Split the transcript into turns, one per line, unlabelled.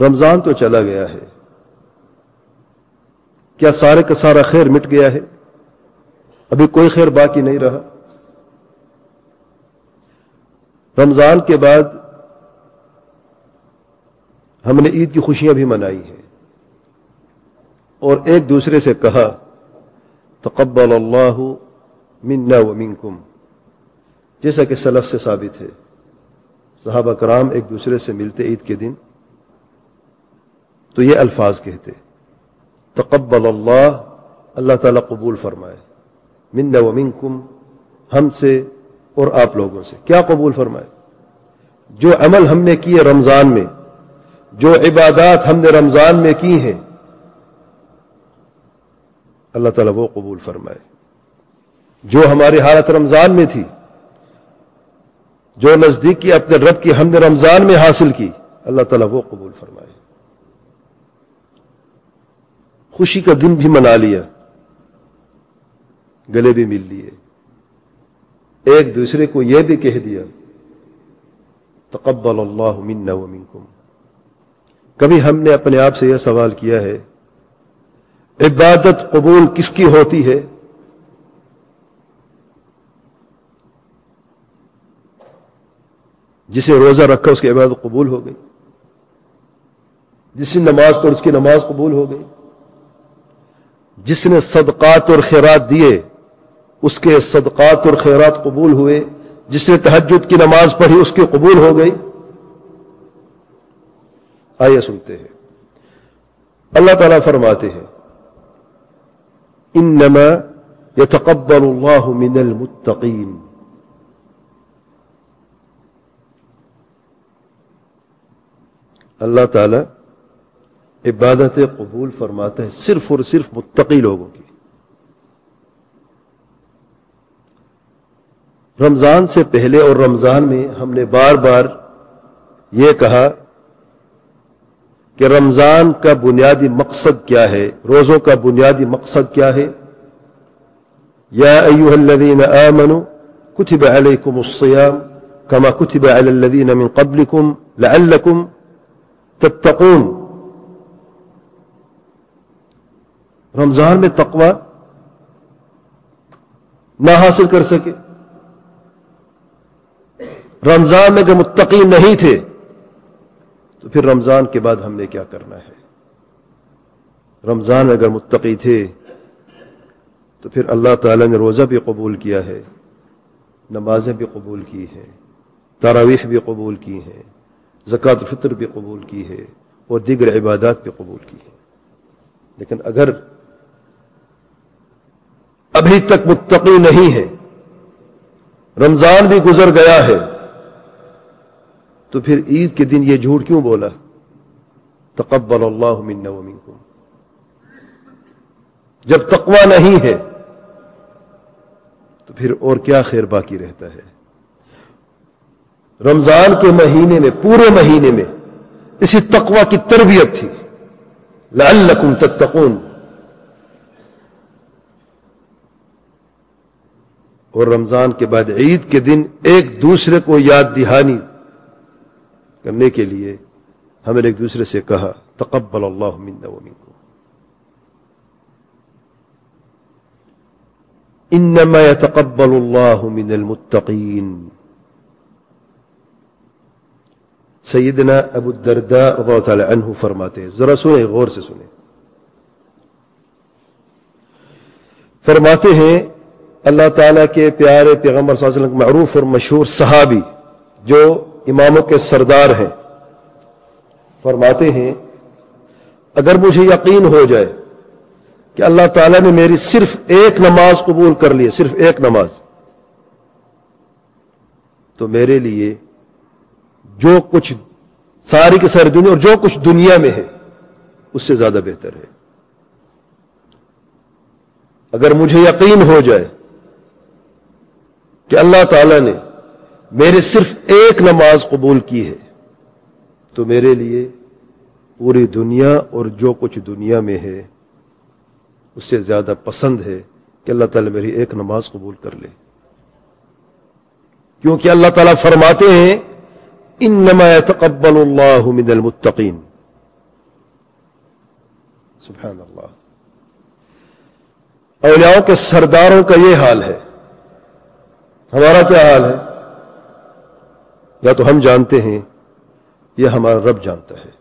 رمضان تو چلا گیا ہے۔ کیا سارے کا سارا خیر مٹ گیا ہے؟ ابھی کوئی خیر باقی نہیں رہا۔ رمضان کے بعد ہم نے عید کی خوشیاں بھی منائی ہیں۔ اور ایک دوسرے سے کہا، تقبل اللہ منا و منکم۔ جیسا کہ سلف سے ثابت ہے، صحابہ کرام ایک دوسرے سے ملتے عید کے دن۔ تو یہ الفاظ کہتے تقبل اللہ اللہ تعالیٰ قبول فرمائے۔ منا و منکم، ہم سے اور آپ لوگوں سے۔ کیا قبول فرمائے؟ جو عمل ہم نے کیے رمضان میں، جو عبادات ہم نے رمضان میں کی ہیں، اللہ تعالیٰ وہ قبول فرمائے۔ جو ہماری حالت رمضان میں تھی، جو نزدیکی اپنے رب کی ہم نے رمضان میں حاصل کی، اللہ تعالیٰ وہ قبول فرمائے۔ خوشی کا دن بھی منا لیا۔ گلے بھی مل لیے۔ ایک دوسرے کو یہ بھی کہہ دیا، تقبل اللہ منا و منکم۔ کبھی ہم نے اپنے آپ سے یہ سوال کیا ہے، عبادت قبول کس کی ہوتی ہے؟ جسے روزہ رکھا اس کی عبادت قبول ہو گئی۔ جس نے نماز پڑھ اس کی نماز قبول ہو گئی۔ جس نے صدقات اور خیرات دیے، اس کے صدقات اور خیرات قبول ہوئے۔ جس نے تحجد کی نماز پڑھی، اس کی قبول ہو گئی۔ آئیے سنتے ہیں۔ اللہ تعالیٰ فرماتے ہیں، انما يتقبل الله من المتقين اللہ تعالی عبادت قبول فرماتا ہے صرف اور صرف متقی لوگوں کی۔ رمضان سے پہلے اور رمضان میں ہم نے بار بار یہ کہا کہ رمضان کا بنیادی مقصد کیا ہے، روزوں کا بنیادی مقصد کیا ہے؟ یا ایوہ الذین آمنوا کتب علیکم الصیام کما کتب علی الذین من قبلکم لعلکم تتقون۔ رمضان میں تقوی نہ حاصل کر سکے۔ رمضان میں اگر متقی نہیں تھے، تو پھر رمضان کے بعد ہم نے کیا کرنا ہے؟ رمضان اگر متقی تھے، تو پھر اللہ تعالی نے روزہ بھی قبول کیا ہے، نمازیں بھی قبول کی ہیں، تراویح بھی قبول کی ہیں، زکوٰۃ الفطر بھی قبول کی ہے اور دیگر عبادات بھی قبول کی ہے لیکن اگر ابھی تک متقی نہیں ہے۔ رمضان بھی گزر گیا ہے۔ تو پھر عید کے دن یہ جھوٹ کیوں بولا؟ تقبل اللہ منا و منکم۔ جب تقوی نہیں ہے، تو پھر اور کیا خیر باقی رہتا ہے؟ رمضان کے مہینے میں، پورے مہینے میں، اسی تقوی کی تربیت تھی۔ لعلکم تتقون۔ اور رمضان کے بعد عید کے دن ایک دوسرے کو یاد دہانی کرنے کے لیے ہم نے ایک دوسرے سے کہا، تقبل اللہ منا و منکم. انما يتقبل الله من المتقين سیدنا ابو الدرداء رضی اللہ تعالی عنہ فرماتے ہیں، ذرا سنیں، غور سے سنیں۔ فرماتے ہیں اللہ تعالیٰ کے پیارے پیغمبر صلی اللہ علیہ وسلم معروف اور مشہور صحابی جو اماموں کے سردار ہیں، فرماتے ہیں، اگر مجھے یقین ہو جائے کہ اللہ تعالیٰ نے میری صرف ایک نماز قبول کر لی صرف ایک نماز، تو میرے لیے جو کچھ ساری کی ساری دنیا اور جو کچھ دنیا میں ہے، اس سے زیادہ بہتر ہے۔ اگر مجھے یقین ہو جائے کہ اللہ تعالی نے میرے صرف ایک نماز قبول کی ہے، تو میرے لیے پوری دنیا اور جو کچھ دنیا میں ہے اس سے زیادہ پسند ہے کہ اللہ تعالی میری ایک نماز قبول کر لے۔ کیونکہ اللہ تعالیٰ فرماتے ہیں، انما يتقبل اللہ من المتقین۔ سبحان اللہ۔ اولیاؤں کے سرداروں کا یہ حال ہے ہمارا کیا حال ہے؟ یا تو ہم جانتے ہیں یا ہمارا رب جانتا ہے۔